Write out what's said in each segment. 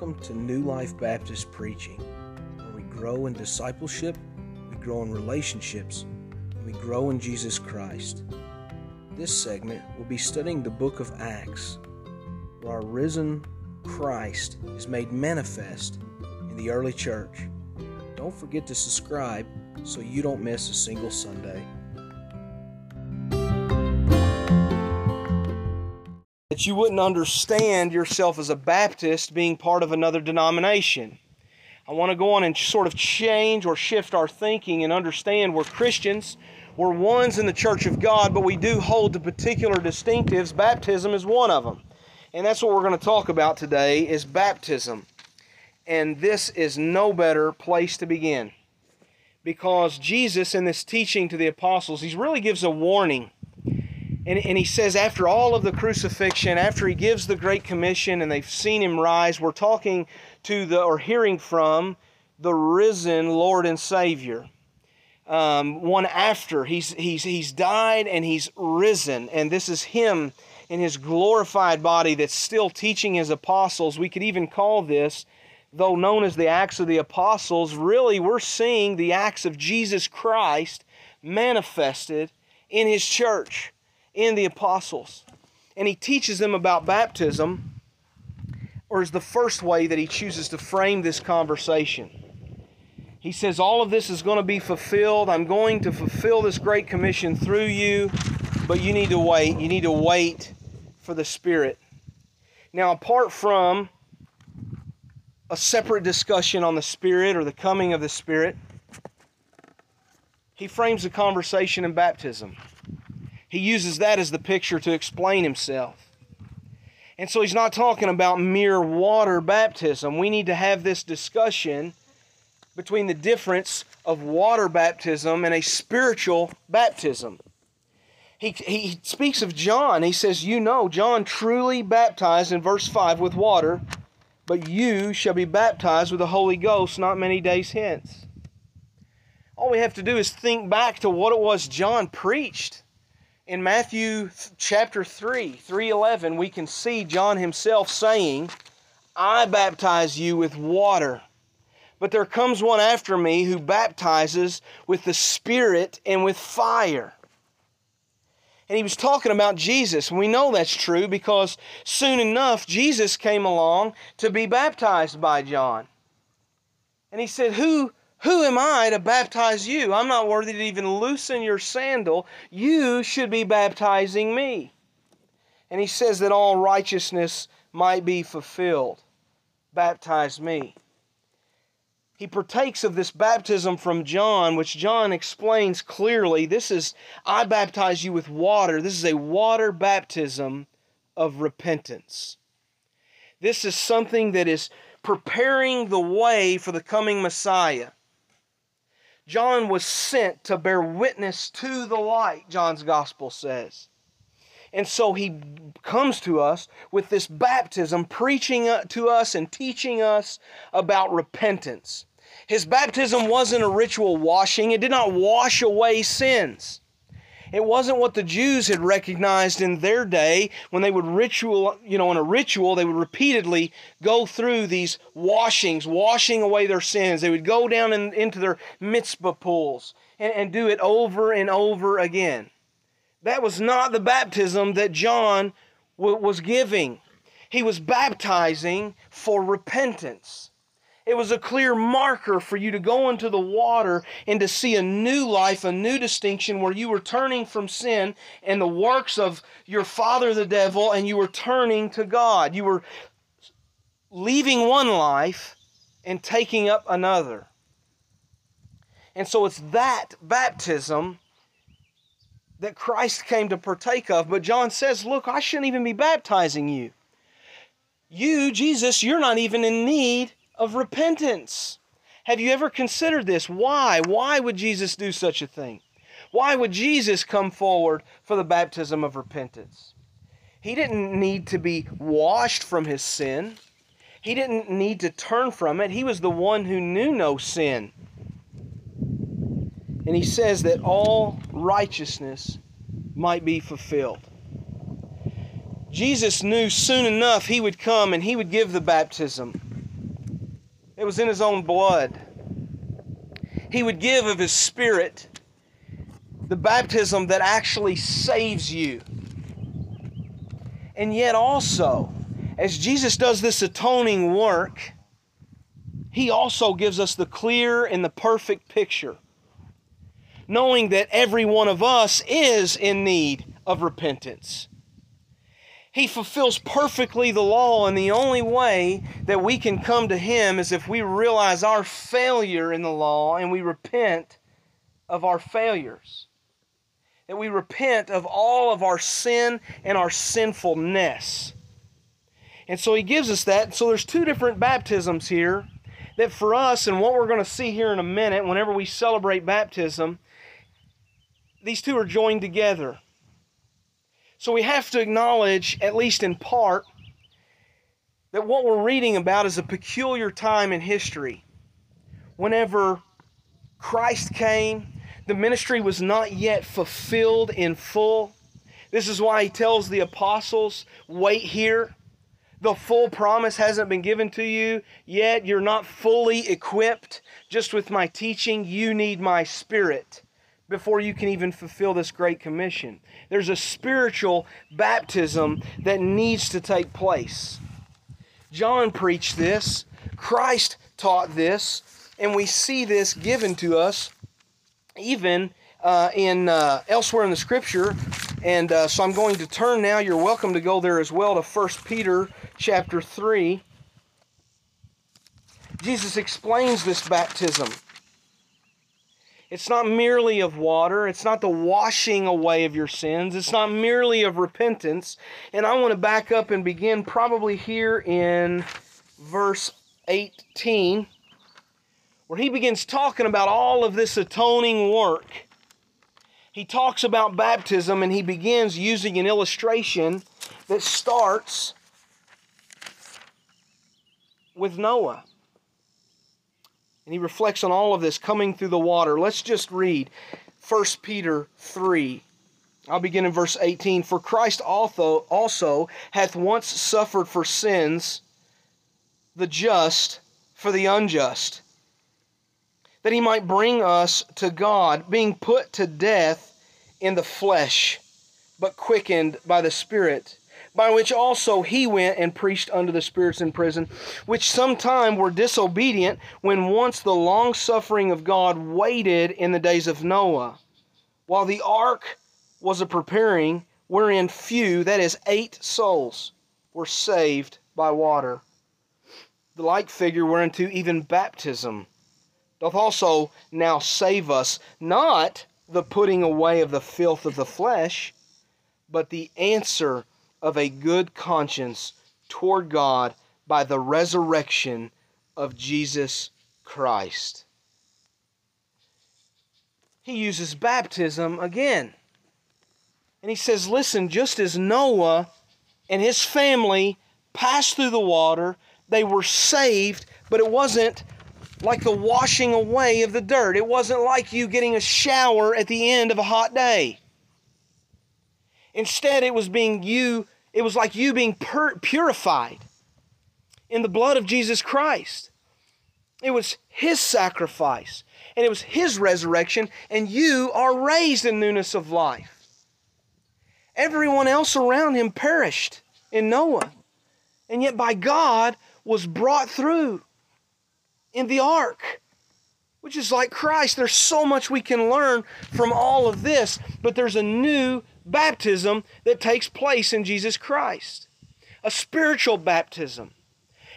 Welcome to New Life Baptist Preaching, where we grow in discipleship, we grow in relationships, and we grow in Jesus Christ. This segment will be studying the book of Acts, where our risen Christ is made manifest in the early church. Don't forget to subscribe so you don't miss a single Sunday. That you wouldn't understand yourself as a Baptist being part of another denomination. I want to go on and sort of change or shift our thinking and understand we're Christians, we're ones in the church of God, but we do hold to particular distinctives. Baptism is one of them. And that's what we're going to talk about today is baptism. And this is no better place to begin. Because Jesus in this teaching to the apostles, he really gives a warning and, and he says, after all of the crucifixion, after he gives the Great Commission and they've seen him rise, we're talking to the, or hearing from the risen Lord and Savior. Um, one after he's, he's, he's died and he's risen. And this is him in his glorified body that's still teaching his apostles. We could even call this, though known as the Acts of the Apostles, really we're seeing the acts of Jesus Christ manifested in his church in the apostles. And he teaches them about baptism, or is the first way that he chooses to frame this conversation. He says, All of this is going to be fulfilled. I'm going to fulfill this great commission through you, but you need to wait. You need to wait for the Spirit. Now, apart from a separate discussion on the Spirit or the coming of the Spirit, he frames the conversation in baptism. He uses that as the picture to explain himself. And so he's not talking about mere water baptism. We need to have this discussion between the difference of water baptism and a spiritual baptism. He, he speaks of John. He says, You know, John truly baptized in verse 5 with water, but you shall be baptized with the Holy Ghost not many days hence. All we have to do is think back to what it was John preached in Matthew chapter 3, 311, we can see John himself saying, I baptize you with water, but there comes one after me who baptizes with the Spirit and with fire. And he was talking about Jesus. We know that's true because soon enough, Jesus came along to be baptized by John. And he said, Who who am I to baptize you? I'm not worthy to even loosen your sandal. You should be baptizing me. And he says that all righteousness might be fulfilled. Baptize me. He partakes of this baptism from John, which John explains clearly. This is, I baptize you with water. This is a water baptism of repentance. This is something that is preparing the way for the coming Messiah. John was sent to bear witness to the light, John's gospel says. And so he comes to us with this baptism, preaching uh, to us and teaching us about repentance. His baptism wasn't a ritual washing, it did not wash away sins. It wasn't what the Jews had recognized in their day when they would ritual, you know, in a ritual, they would repeatedly go through these washings, washing away their sins. They would go down in, into their mikvah pools and, and do it over and over again. That was not the baptism that John w- was giving. He was baptizing for repentance. It was a clear marker for you to go into the water and to see a new life, a new distinction where you were turning from sin and the works of your father, the devil, and you were turning to God. You were leaving one life and taking up another. And so it's that baptism that Christ came to partake of. But John says, Look, I shouldn't even be baptizing you. You, Jesus, you're not even in need of repentance. Have you ever considered this? Why? Why would Jesus do such a thing? Why would Jesus come forward for the baptism of repentance? He didn't need to be washed from his sin. He didn't need to turn from it. He was the one who knew no sin. And he says that all righteousness might be fulfilled. Jesus knew soon enough he would come and he would give the baptism that was in his own blood. He would give of his spirit the baptism that actually saves you. And yet, also, as Jesus does this atoning work, he also gives us the clear and the perfect picture, knowing that every one of us is in need of repentance. He fulfills perfectly the law, and the only way that we can come to Him is if we realize our failure in the law and we repent of our failures. That we repent of all of our sin and our sinfulness. And so He gives us that. So there's two different baptisms here that for us, and what we're going to see here in a minute, whenever we celebrate baptism, these two are joined together. So we have to acknowledge, at least in part, that what we're reading about is a peculiar time in history. Whenever Christ came, the ministry was not yet fulfilled in full. This is why he tells the apostles, wait here. The full promise hasn't been given to you yet. You're not fully equipped just with my teaching. You need my spirit before you can even fulfill this great commission. There's a spiritual baptism that needs to take place. John preached this, Christ taught this, and we see this given to us even uh, in uh, elsewhere in the Scripture. And uh, so I'm going to turn now. You're welcome to go there as well to 1 Peter chapter 3. Jesus explains this baptism. It's not merely of water. It's not the washing away of your sins. It's not merely of repentance. And I want to back up and begin probably here in verse 18, where he begins talking about all of this atoning work. He talks about baptism and he begins using an illustration that starts with Noah. And he reflects on all of this coming through the water. Let's just read 1 Peter 3. I'll begin in verse 18. For Christ also, also hath once suffered for sins, the just for the unjust, that he might bring us to God, being put to death in the flesh, but quickened by the Spirit by which also he went and preached unto the spirits in prison, which sometime were disobedient when once the long suffering of God waited in the days of Noah, while the ark was a preparing, wherein few, that is, eight souls, were saved by water. The like figure whereunto even baptism doth also now save us, not the putting away of the filth of the flesh, but the answer of a good conscience toward God by the resurrection of Jesus Christ. He uses baptism again. And he says, Listen, just as Noah and his family passed through the water, they were saved, but it wasn't like the washing away of the dirt. It wasn't like you getting a shower at the end of a hot day. Instead, it was being you, it was like you being pur- purified in the blood of Jesus Christ. It was his sacrifice and it was his resurrection, and you are raised in newness of life. Everyone else around him perished in Noah, and yet by God was brought through in the ark which is like Christ. There's so much we can learn from all of this, but there's a new baptism that takes place in Jesus Christ, a spiritual baptism.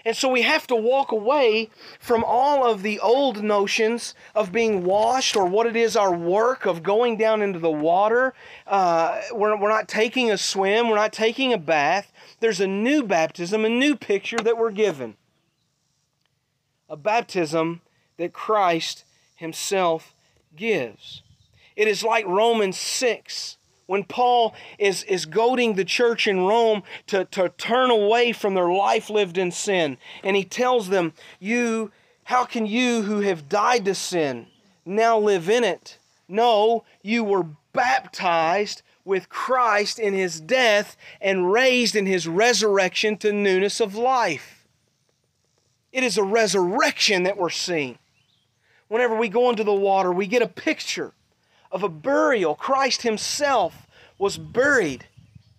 And so we have to walk away from all of the old notions of being washed or what it is our work of going down into the water. Uh, we're, we're not taking a swim, we're not taking a bath. There's a new baptism, a new picture that we're given. A baptism that Christ Himself gives. It is like Romans 6 when Paul is, is goading the church in Rome to, to turn away from their life lived in sin. And he tells them, You, how can you who have died to sin now live in it? No, you were baptized with Christ in his death and raised in his resurrection to newness of life. It is a resurrection that we're seeing. Whenever we go into the water, we get a picture of a burial. Christ Himself was buried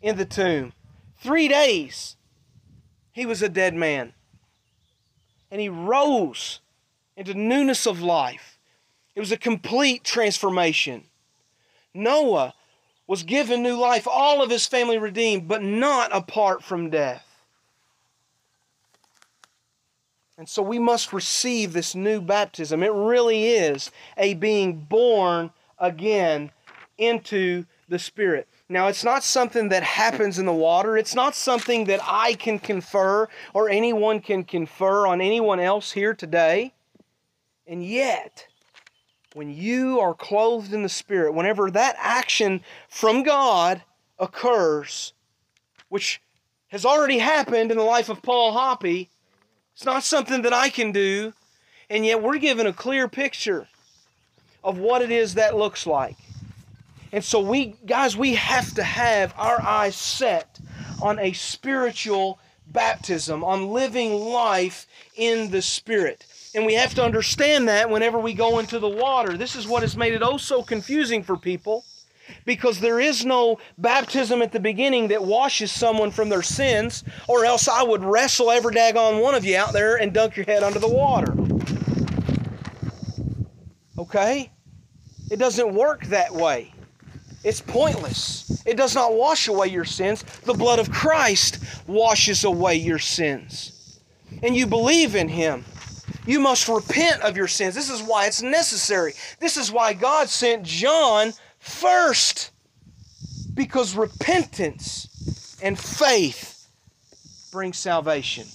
in the tomb. Three days, He was a dead man. And He rose into newness of life. It was a complete transformation. Noah was given new life, all of his family redeemed, but not apart from death. And so we must receive this new baptism. It really is a being born again into the Spirit. Now, it's not something that happens in the water. It's not something that I can confer or anyone can confer on anyone else here today. And yet, when you are clothed in the Spirit, whenever that action from God occurs, which has already happened in the life of Paul Hoppy, it's not something that I can do, and yet we're given a clear picture of what it is that looks like. And so we guys we have to have our eyes set on a spiritual baptism, on living life in the spirit. And we have to understand that whenever we go into the water. This is what has made it oh so confusing for people because there is no baptism at the beginning that washes someone from their sins, or else I would wrestle every daggone one of you out there and dunk your head under the water. Okay? It doesn't work that way. It's pointless. It does not wash away your sins. The blood of Christ washes away your sins. And you believe in Him. You must repent of your sins. This is why it's necessary. This is why God sent John first. Because repentance and faith bring salvation.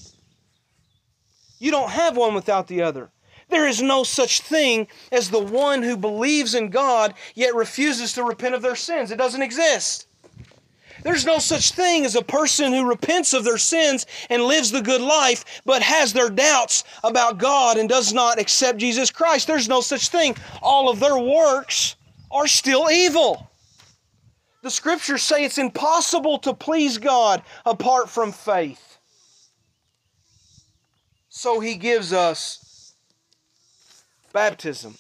You don't have one without the other. There is no such thing as the one who believes in God yet refuses to repent of their sins. It doesn't exist. There's no such thing as a person who repents of their sins and lives the good life, but has their doubts about God and does not accept Jesus Christ. There's no such thing. All of their works are still evil. The scriptures say it's impossible to please God apart from faith. So he gives us baptism,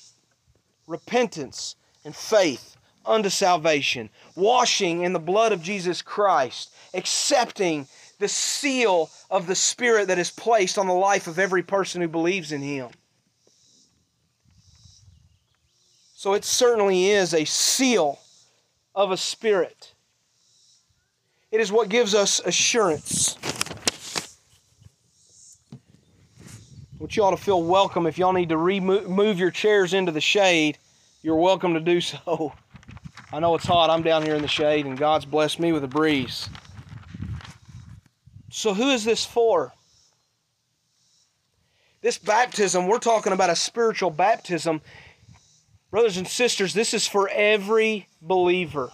repentance, and faith unto salvation, washing in the blood of Jesus Christ, accepting the seal of the Spirit that is placed on the life of every person who believes in Him. So it certainly is a seal of a spirit. It is what gives us assurance. I want you all to feel welcome. If y'all need to remove your chairs into the shade, you're welcome to do so. I know it's hot. I'm down here in the shade, and God's blessed me with a breeze. So, who is this for? This baptism, we're talking about a spiritual baptism. Brothers and sisters, this is for every believer.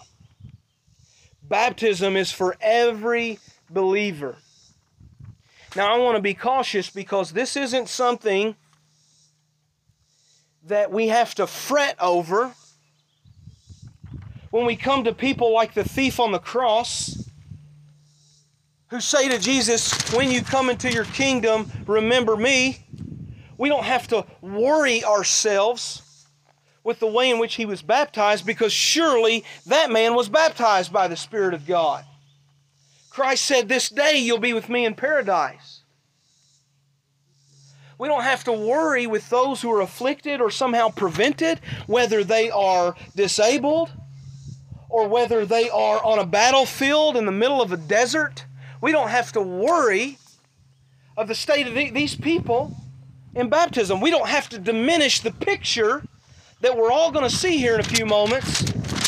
Baptism is for every believer. Now, I want to be cautious because this isn't something that we have to fret over when we come to people like the thief on the cross who say to Jesus, When you come into your kingdom, remember me. We don't have to worry ourselves with the way in which he was baptized because surely that man was baptized by the Spirit of God. Christ said, This day you'll be with me in paradise. We don't have to worry with those who are afflicted or somehow prevented, whether they are disabled or whether they are on a battlefield in the middle of a desert. We don't have to worry of the state of these people in baptism. We don't have to diminish the picture that we're all going to see here in a few moments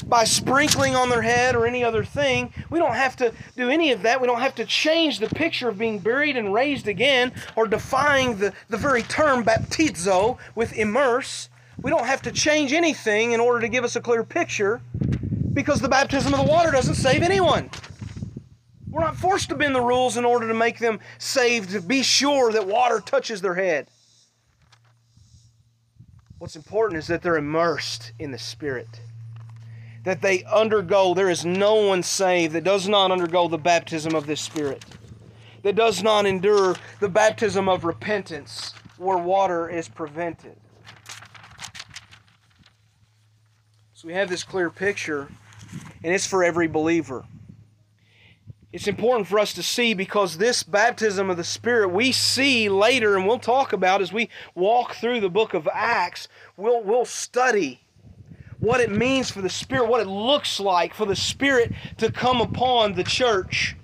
by sprinkling on their head or any other thing. We don't have to do any of that. We don't have to change the picture of being buried and raised again or defying the, the very term baptizo with immerse. We don't have to change anything in order to give us a clear picture because the baptism of the water doesn't save anyone. We're not forced to bend the rules in order to make them saved, to be sure that water touches their head. What's important is that they're immersed in the Spirit. That they undergo, there is no one saved that does not undergo the baptism of this Spirit. that does not endure the baptism of repentance where water is prevented. So we have this clear picture, and it's for every believer. It's important for us to see because this baptism of the Spirit we see later, and we'll talk about as we walk through the book of Acts. We'll, we'll study what it means for the Spirit, what it looks like for the Spirit to come upon the church.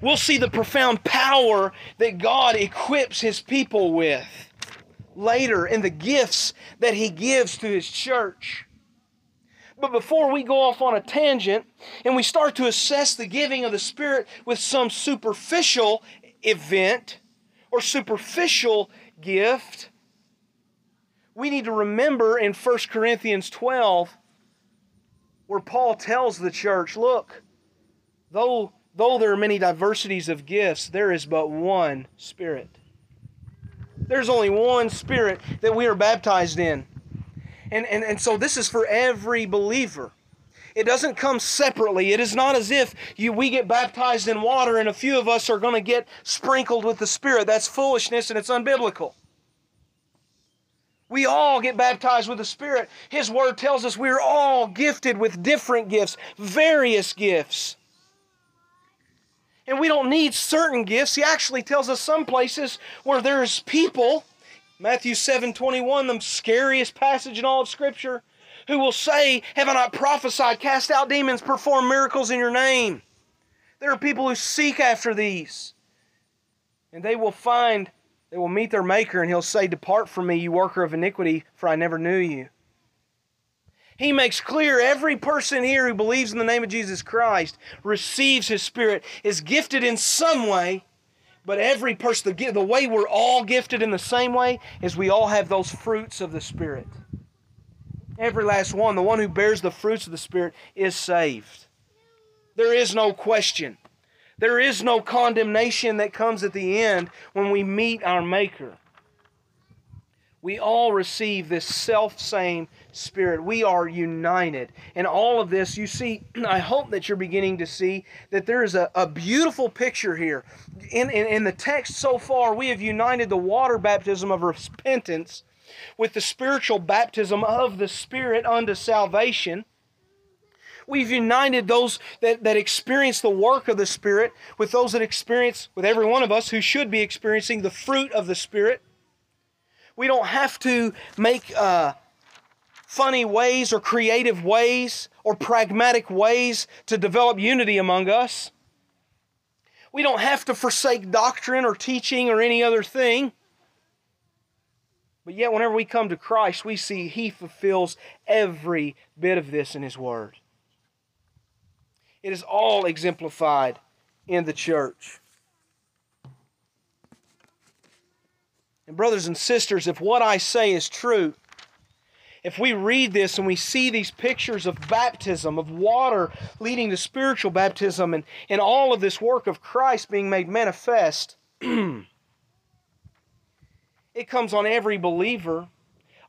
We'll see the profound power that God equips His people with later in the gifts that He gives to His church. But before we go off on a tangent and we start to assess the giving of the Spirit with some superficial event or superficial gift, we need to remember in 1 Corinthians 12 where Paul tells the church, look, though, though there are many diversities of gifts, there is but one Spirit. There's only one Spirit that we are baptized in. And, and, and so this is for every believer. It doesn't come separately. It is not as if you, we get baptized in water and a few of us are going to get sprinkled with the Spirit. That's foolishness and it's unbiblical. We all get baptized with the Spirit. His Word tells us we're all gifted with different gifts, various gifts. And we don't need certain gifts. He actually tells us some places where there's people Matthew 7 21, the scariest passage in all of Scripture, who will say, Have I not prophesied, cast out demons, perform miracles in your name? There are people who seek after these. And they will find, they will meet their Maker, and He'll say, Depart from me, you worker of iniquity, for I never knew you. He makes clear every person here who believes in the name of Jesus Christ receives His Spirit, is gifted in some way but every person, the, the way we're all gifted in the same way is we all have those fruits of the Spirit. Every last one, the one who bears the fruits of the Spirit, is saved. There is no question. There is no condemnation that comes at the end when we meet our Maker. We all receive this self same Spirit. We are united. And all of this, you see, I hope that you're beginning to see that there is a, a beautiful picture here. In, in, in the text so far, we have united the water baptism of repentance with the spiritual baptism of the Spirit unto salvation. We've united those that, that experience the work of the Spirit with those that experience, with every one of us who should be experiencing the fruit of the Spirit. We don't have to make uh, funny ways or creative ways or pragmatic ways to develop unity among us. We don't have to forsake doctrine or teaching or any other thing. But yet, whenever we come to Christ, we see He fulfills every bit of this in His Word. It is all exemplified in the church. And, brothers and sisters, if what I say is true, if we read this and we see these pictures of baptism, of water leading to spiritual baptism, and, and all of this work of Christ being made manifest, it comes on every believer.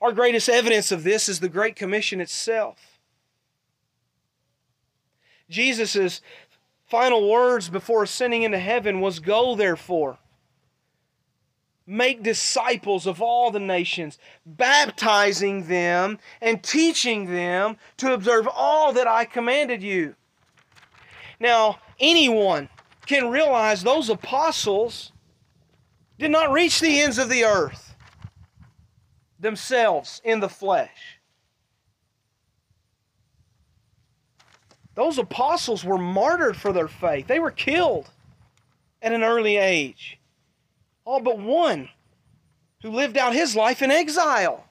Our greatest evidence of this is the Great Commission itself. Jesus' final words before ascending into heaven was Go, therefore make disciples of all the nations, baptizing them and teaching them to observe all that I commanded you. Now, anyone can realize those apostles did not reach the ends of the earth themselves in the flesh. Those apostles were martyred for their faith. They were killed at an early age all but one who lived out his life in exile,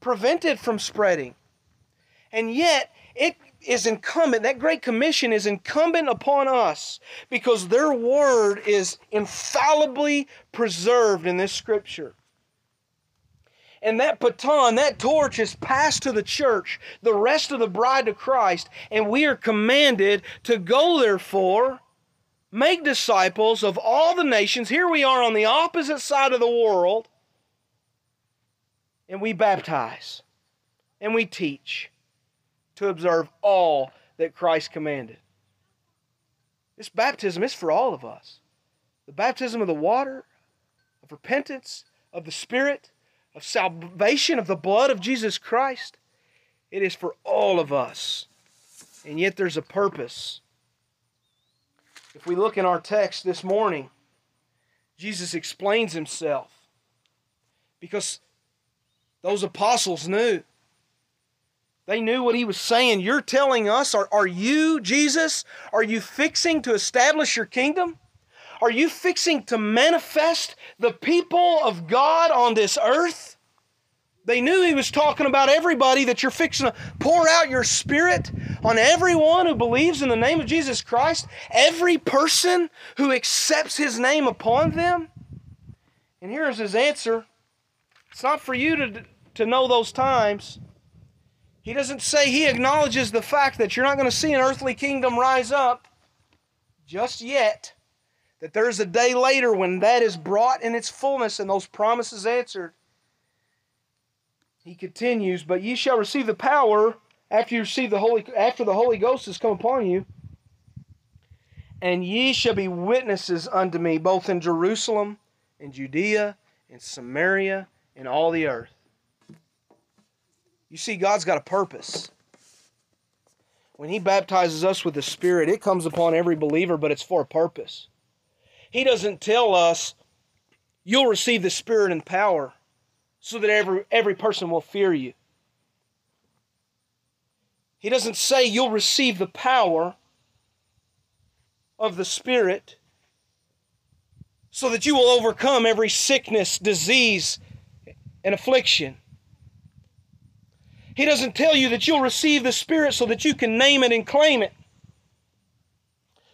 prevented from spreading. And yet, it is incumbent, that Great Commission is incumbent upon us because their word is infallibly preserved in this scripture. And that baton, that torch is passed to the church, the rest of the bride of Christ, and we are commanded to go, therefore, make disciples of all the nations. Here we are on the opposite side of the world, and we baptize and we teach to observe all that Christ commanded. This baptism is for all of us. the baptism of the water, of repentance, of the Spirit, of salvation, of the blood of Jesus Christ. It is for all of us. And yet there's a purpose. If we look in our text this morning, Jesus explains himself because those apostles knew. They knew what he was saying. You're telling us, are, are you, Jesus, are you fixing to establish your kingdom? Are you fixing to manifest the people of God on this earth? They knew he was talking about everybody that you're fixing to pour out your spirit on everyone who believes in the name of Jesus Christ, every person who accepts his name upon them. And here's his answer it's not for you to, to know those times. He doesn't say he acknowledges the fact that you're not going to see an earthly kingdom rise up just yet. That there's a day later when that is brought in its fullness and those promises answered. He continues, but ye shall receive the power after you receive the Holy after the Holy Ghost has come upon you. And ye shall be witnesses unto me both in Jerusalem, in Judea, in Samaria, in all the earth. You see, God's got a purpose. When He baptizes us with the Spirit, it comes upon every believer, but it's for a purpose. He doesn't tell us, you'll receive the Spirit and power so that every, every person will fear you. He doesn't say you'll receive the power of the Spirit so that you will overcome every sickness, disease, and affliction. He doesn't tell you that you'll receive the Spirit so that you can name it and claim it.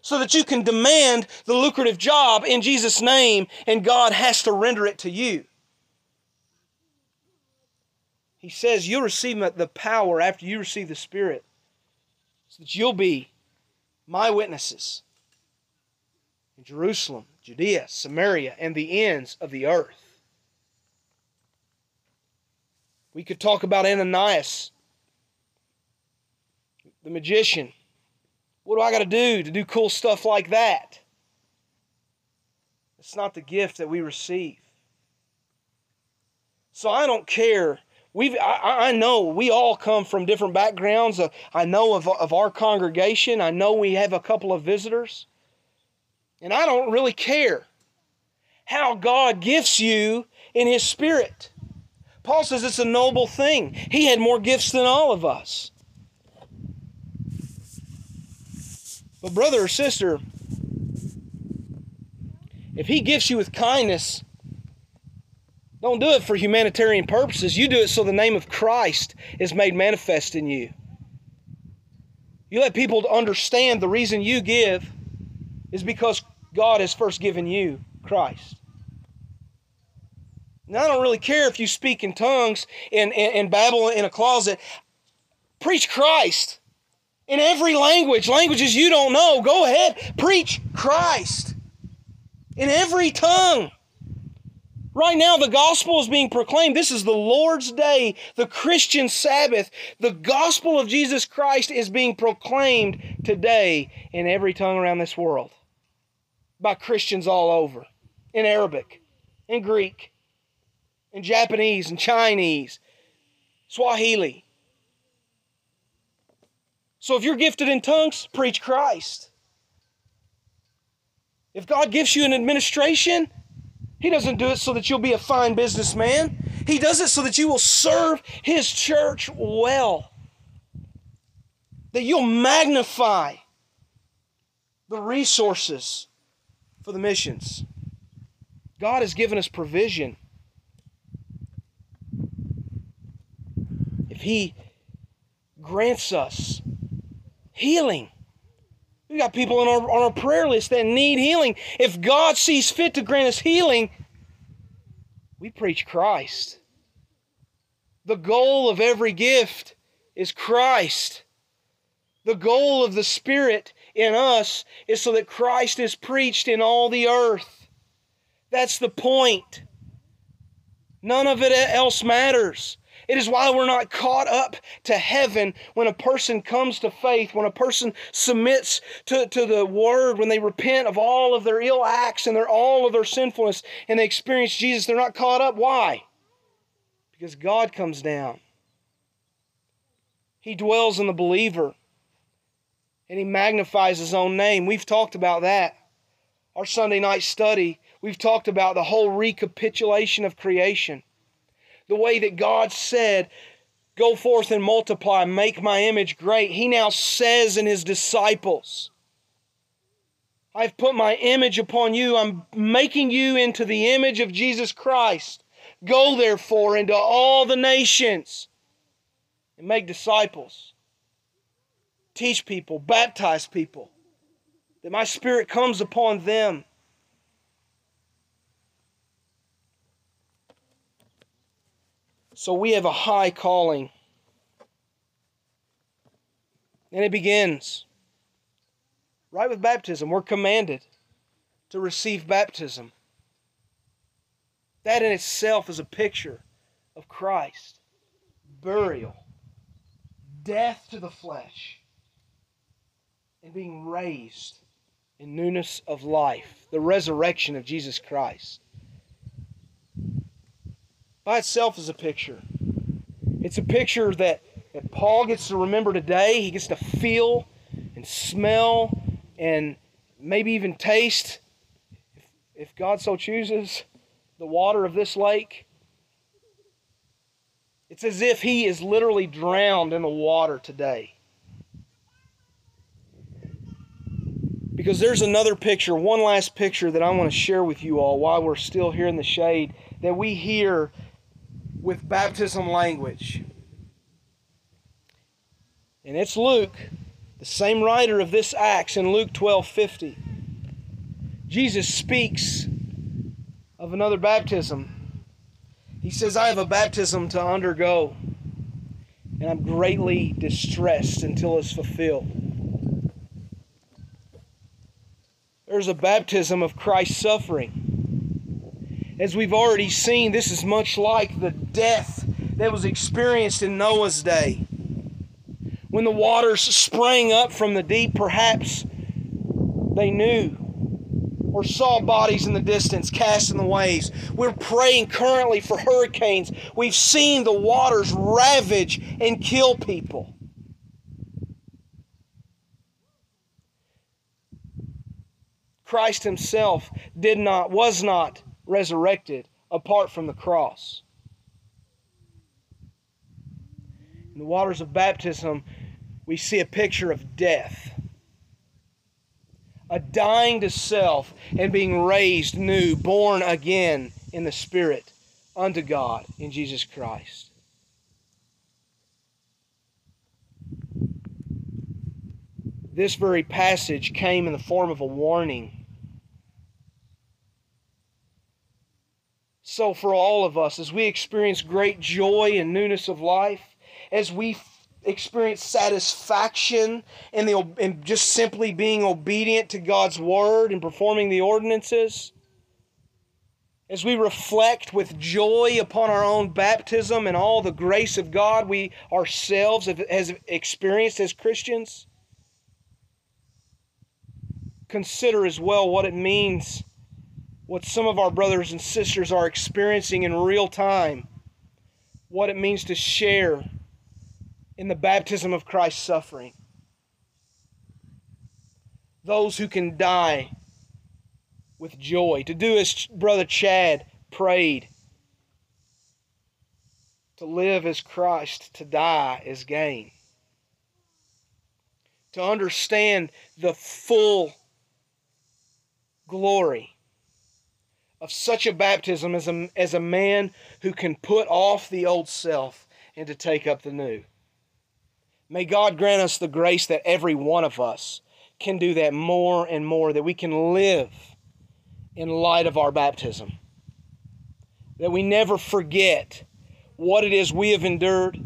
So that you can demand the lucrative job in Jesus' name and God has to render it to you. He says you'll receive the power after you receive the Spirit so that you'll be my witnesses in Jerusalem, Judea, Samaria, and the ends of the earth. We could talk about Ananias, the magician. What do I got to do to do cool stuff like that? It's not the gift that we receive. So I don't care. We've I, I, know we all come from different backgrounds. Uh, i know of, of our congregation. I know we have a couple of visitors. And i don't really care how god gifts you in his spirit. Paul says it's a noble thing. He had more gifts than all of us but brother or sister if he gifts you with kindness don't do it for humanitarian purposes. You do it so the name of Christ is made manifest in you. You let people understand the reason you give is because God has first given you Christ. Now, I don't really care if you speak in tongues and, and, and babble in a closet. Preach Christ in every language, languages you don't know. Go ahead, preach Christ in every tongue. Right now, the gospel is being proclaimed. This is the Lord's day, the Christian Sabbath. The gospel of Jesus Christ is being proclaimed today in every tongue around this world by Christians all over in Arabic, in Greek, in Japanese, and Chinese, Swahili. So if you're gifted in tongues, preach Christ. If God gives you an administration, he doesn't do it so that you'll be a fine businessman. He does it so that you will serve His church well. That you'll magnify the resources for the missions. God has given us provision. If He grants us healing, we got people on our, on our prayer list that need healing. If God sees fit to grant us healing, we preach Christ. The goal of every gift is Christ. The goal of the Spirit in us is so that Christ is preached in all the earth. That's the point. None of it else matters. It is why we're not caught up to heaven when a person comes to faith, when a person submits to, to the word, when they repent of all of their ill acts and their, all of their sinfulness and they experience Jesus. They're not caught up. Why? Because God comes down. He dwells in the believer and he magnifies his own name. We've talked about that. Our Sunday night study, we've talked about the whole recapitulation of creation the way that God said, Go forth and multiply, make my image great. He now says in his disciples, I've put my image upon you. I'm making you into the image of Jesus Christ. Go therefore into all the nations and make disciples. Teach people, baptize people, that my Spirit comes upon them. So we have a high calling. And it begins right with baptism. We're commanded to receive baptism. That in itself is a picture of Christ burial, death to the flesh, and being raised in newness of life, the resurrection of Jesus Christ by itself is a picture. It's a picture that, that Paul gets to remember today. He gets to feel and smell and maybe even taste, if, if God so chooses, the water of this lake. It's as if he is literally drowned in the water today. Because there's another picture, one last picture that I want to share with you all while we're still here in the shade that we hear with baptism language. And it's Luke, the same writer of this Acts in Luke 12:50. Jesus speaks of another baptism. He says, "I have a baptism to undergo, and I'm greatly distressed until it's fulfilled." There's a baptism of Christ's suffering. As we've already seen, this is much like the death that was experienced in Noah's day. When the waters sprang up from the deep, perhaps they knew or saw bodies in the distance cast in the waves. We're praying currently for hurricanes. We've seen the waters ravage and kill people. Christ himself did not was not resurrected apart from the cross. In the waters of baptism, we see a picture of death. A dying to self and being raised new, born again in the Spirit unto God in Jesus Christ. This very passage came in the form of a warning So, for all of us, as we experience great joy and newness of life, as we experience satisfaction in, the, in just simply being obedient to God's word and performing the ordinances, as we reflect with joy upon our own baptism and all the grace of God we ourselves have, have experienced as Christians, consider as well what it means what some of our brothers and sisters are experiencing in real time, what it means to share in the baptism of Christ's suffering. Those who can die with joy, to do as Brother Chad prayed, to live as Christ, to die as gain. To understand the full glory of such a baptism as a, as a man who can put off the old self and to take up the new. May God grant us the grace that every one of us can do that more and more, that we can live in light of our baptism. That we never forget what it is we have endured,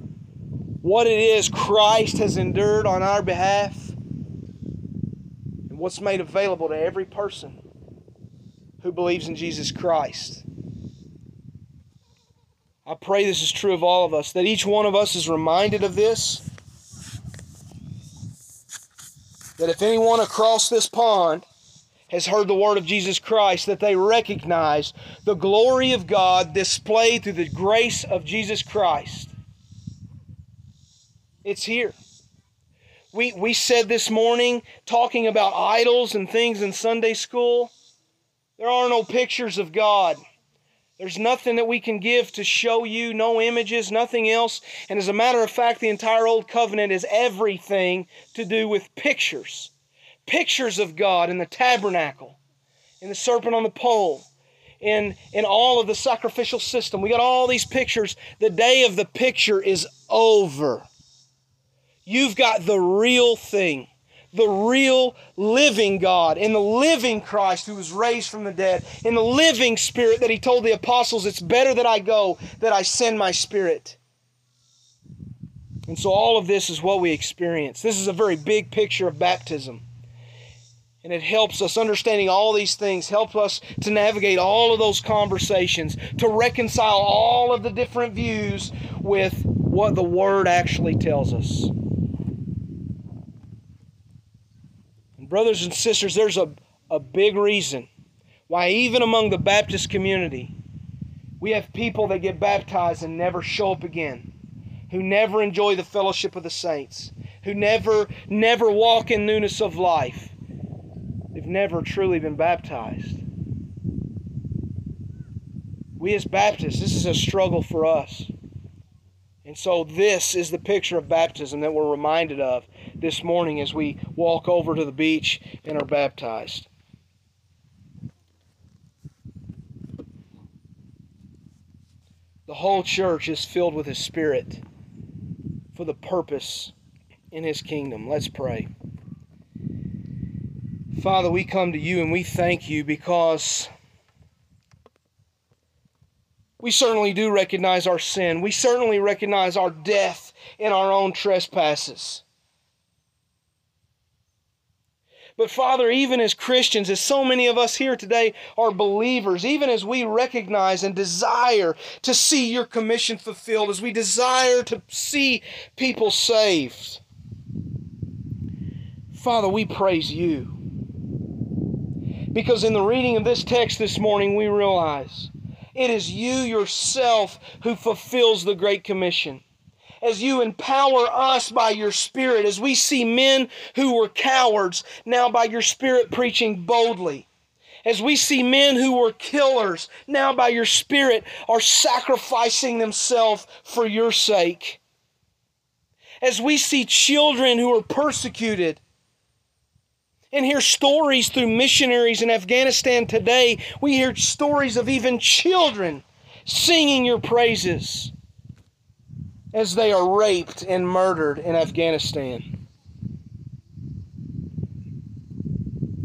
what it is Christ has endured on our behalf, and what's made available to every person who believes in Jesus Christ. I pray this is true of all of us, that each one of us is reminded of this. That if anyone across this pond has heard the word of Jesus Christ, that they recognize the glory of God displayed through the grace of Jesus Christ. It's here. We, we said this morning, talking about idols and things in Sunday school, there are no pictures of God. There's nothing that we can give to show you, no images, nothing else. And as a matter of fact, the entire Old Covenant is everything to do with pictures. Pictures of God in the tabernacle, in the serpent on the pole, in, in all of the sacrificial system. We got all these pictures. The day of the picture is over. You've got the real thing the real living God, in the living Christ who was raised from the dead, in the living Spirit that He told the apostles, It's better that I go, that I send my Spirit. And so all of this is what we experience. This is a very big picture of baptism. And it helps us understanding all these things, helps us to navigate all of those conversations, to reconcile all of the different views with what the Word actually tells us. Brothers and sisters, there's a, a big reason why, even among the Baptist community, we have people that get baptized and never show up again, who never enjoy the fellowship of the saints, who never, never walk in newness of life. They've never truly been baptized. We as Baptists, this is a struggle for us. And so, this is the picture of baptism that we're reminded of this morning as we walk over to the beach and are baptized. The whole church is filled with His Spirit for the purpose in His kingdom. Let's pray. Father, we come to you and we thank you because we certainly do recognize our sin. We certainly recognize our death in our own trespasses. But Father, even as Christians, as so many of us here today are believers, even as we recognize and desire to see your commission fulfilled, as we desire to see people saved, Father, we praise you. Because in the reading of this text this morning, we realize it is you yourself who fulfills the Great Commission as you empower us by your Spirit, as we see men who were cowards now by your Spirit preaching boldly. As we see men who were killers now by your Spirit are sacrificing themselves for your sake. As we see children who are persecuted and hear stories through missionaries in Afghanistan today, we hear stories of even children singing your praises as they are raped and murdered in Afghanistan.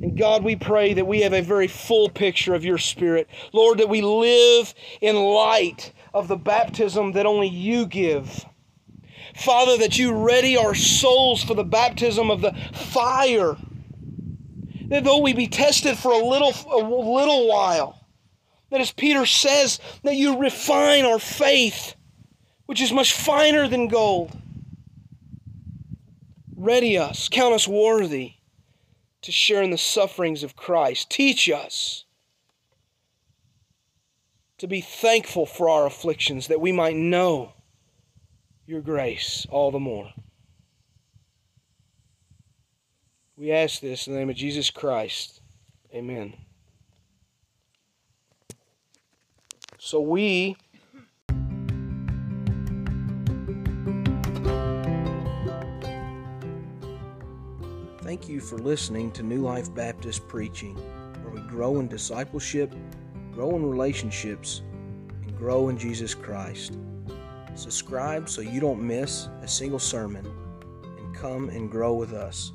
And God, we pray that we have a very full picture of your Spirit. Lord, that we live in light of the baptism that only you give. Father, that you ready our souls for the baptism of the fire. That though we be tested for a little, a little while, that as Peter says, that you refine our faith which is much finer than gold. Ready us, count us worthy to share in the sufferings of Christ. Teach us to be thankful for our afflictions that we might know your grace all the more. We ask this in the name of Jesus Christ. Amen. So we Thank you for listening to New Life Baptist Preaching, where we grow in discipleship, grow in relationships, and grow in Jesus Christ. Subscribe so you don't miss a single sermon, and come and grow with us.